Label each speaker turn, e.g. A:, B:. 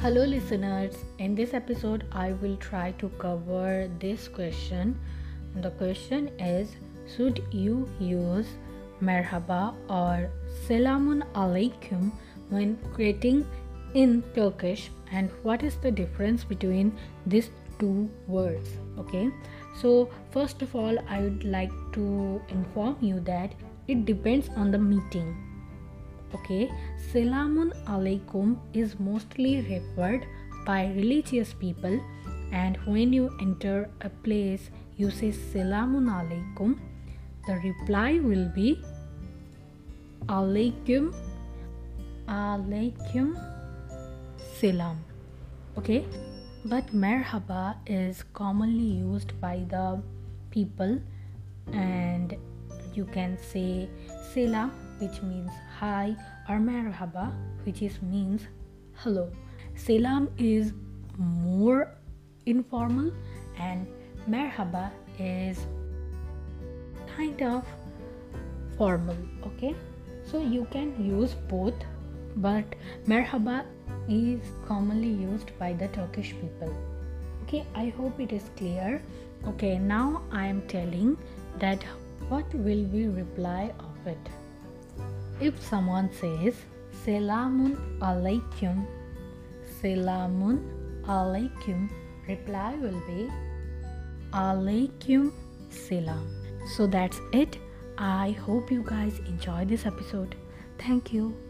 A: Hello, listeners. In this episode, I will try to cover this question. The question is Should you use merhaba or selamun alaikum when greeting in Turkish? And what is the difference between these two words? Okay, so first of all, I would like to inform you that it depends on the meeting okay Salamun alaikum is mostly referred by religious people and when you enter a place you say Salamun alaikum the reply will be alaikum alaikum salam. Okay but merhaba is commonly used by the people and you can say selam which means hi or merhaba which is means hello. Selam is more informal and merhaba is kind of formal okay? So you can use both but merhaba is commonly used by the turkish people okay? I hope it is clear. Okay now i am telling that what will be reply of it if someone says Selamun alaikum, Selamun alaikum, reply will be Alaikum Salam. So that's it. I hope you guys enjoy this episode. Thank you.